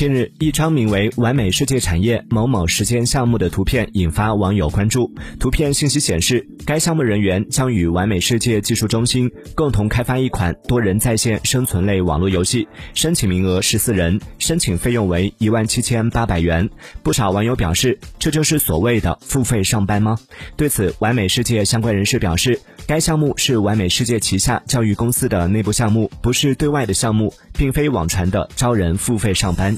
近日，一张名为“完美世界产业某某时间”项目的图片引发网友关注。图片信息显示，该项目人员将与完美世界技术中心共同开发一款多人在线生存类网络游戏，申请名额十四人，申请费用为一万七千八百元。不少网友表示，这就是所谓的付费上班吗？对此，完美世界相关人士表示，该项目是完美世界旗下教育公司的内部项目，不是对外的项目，并非网传的招人付费上班。